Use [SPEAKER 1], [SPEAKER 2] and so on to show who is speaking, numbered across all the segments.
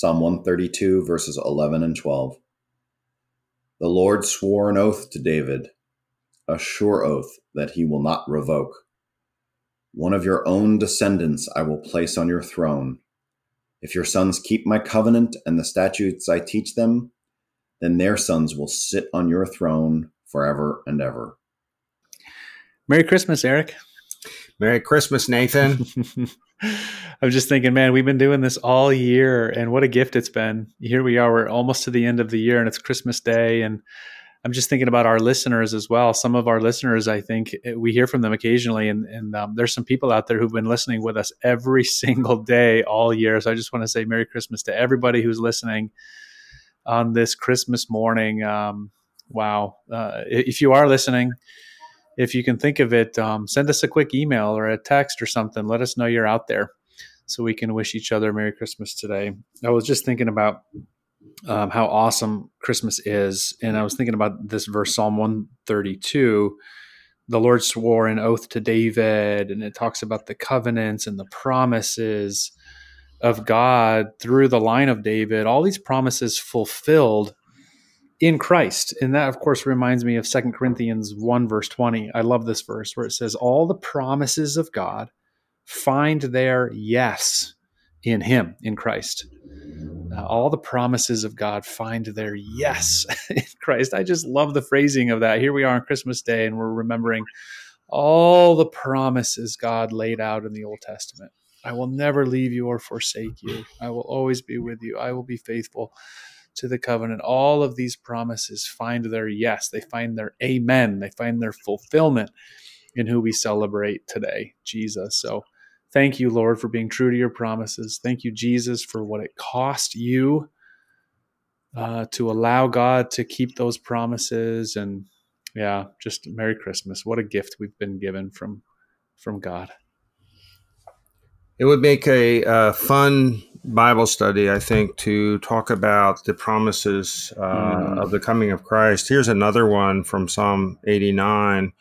[SPEAKER 1] Psalm 132, verses 11 and 12. The Lord swore an oath to David, a sure oath that he will not revoke. One of your own descendants I will place on your throne. If your sons keep my covenant and the statutes I teach them, then their sons will sit on your throne forever and ever.
[SPEAKER 2] Merry Christmas, Eric.
[SPEAKER 3] Merry Christmas, Nathan.
[SPEAKER 2] I'm just thinking, man, we've been doing this all year, and what a gift it's been. Here we are, we're almost to the end of the year, and it's Christmas Day. And I'm just thinking about our listeners as well. Some of our listeners, I think, eh, we hear from them occasionally, and, and um, there's some people out there who've been listening with us every single day all year. So I just want to say Merry Christmas to everybody who's listening on this Christmas morning. Um, wow. Uh, if you are listening, if you can think of it, um, send us a quick email or a text or something. Let us know you're out there so we can wish each other Merry Christmas today. I was just thinking about um, how awesome Christmas is. And I was thinking about this verse, Psalm 132. The Lord swore an oath to David, and it talks about the covenants and the promises of God through the line of David, all these promises fulfilled in Christ. And that, of course, reminds me of Second Corinthians 1, verse 20. I love this verse where it says, All the promises of God find their yes in Him, in Christ. Uh, all the promises of God find their yes in Christ. I just love the phrasing of that. Here we are on Christmas Day, and we're remembering all the promises God laid out in the Old Testament. I will never leave you or forsake you. I will always be with you. I will be faithful to the covenant. All of these promises find their yes, they find their amen, they find their fulfillment in who we celebrate today, Jesus. So thank you, Lord, for being true to your promises. Thank you, Jesus, for what it cost you uh, to allow God to keep those promises. And yeah, just Merry Christmas. What a gift we've been given from from God.
[SPEAKER 3] It would make a uh, fun Bible study, I think, to talk about the promises uh, mm. of the coming of Christ. Here's another one from Psalm 89,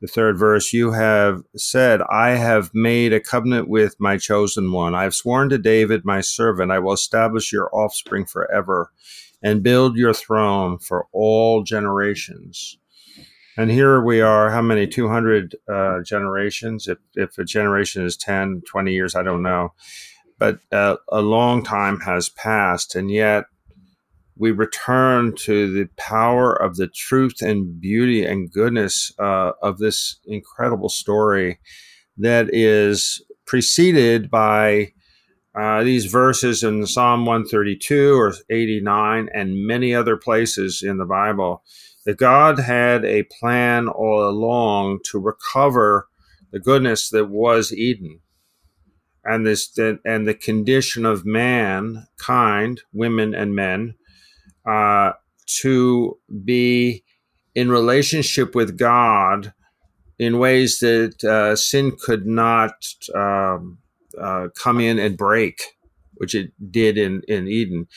[SPEAKER 3] the third verse. You have said, I have made a covenant with my chosen one. I have sworn to David, my servant, I will establish your offspring forever and build your throne for all generations. And here we are, how many? 200 uh, generations. If, if a generation is 10, 20 years, I don't know. But uh, a long time has passed. And yet we return to the power of the truth and beauty and goodness uh, of this incredible story that is preceded by uh, these verses in Psalm 132 or 89 and many other places in the Bible that God had a plan all along to recover the goodness that was Eden and this and the condition of mankind, women and men, uh, to be in relationship with God in ways that uh, sin could not um, uh, come in and break, which it did in in Eden,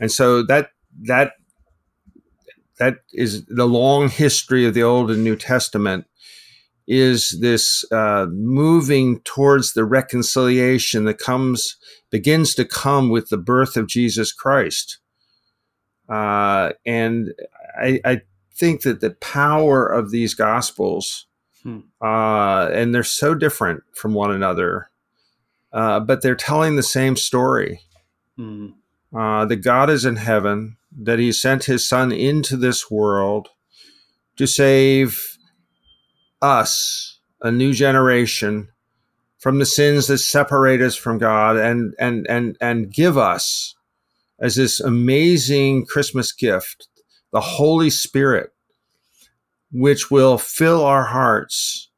[SPEAKER 3] and so that that that is the long history of the Old and New Testament is this uh, moving towards the reconciliation that comes begins to come with the birth of Jesus Christ, uh, and I, I, think that the power of these gospels, hmm. uh, and they're so different from one another, uh, but they're telling the same story. Hmm. Uh, that God is in heaven that he sent his son into this world to save us, a new generation, from the sins that separate us from God and and and and give us as this amazing Christmas gift, the Holy Spirit, which will fill our hearts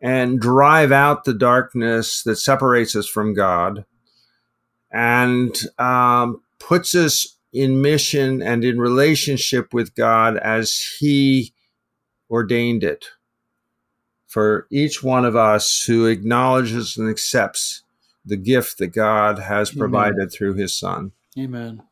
[SPEAKER 3] and drive out the darkness that separates us from God and um, puts us in mission and in relationship with God as He ordained it. For each one of us who acknowledges and accepts the gift that God has provided Amen. through His Son.
[SPEAKER 2] Amen.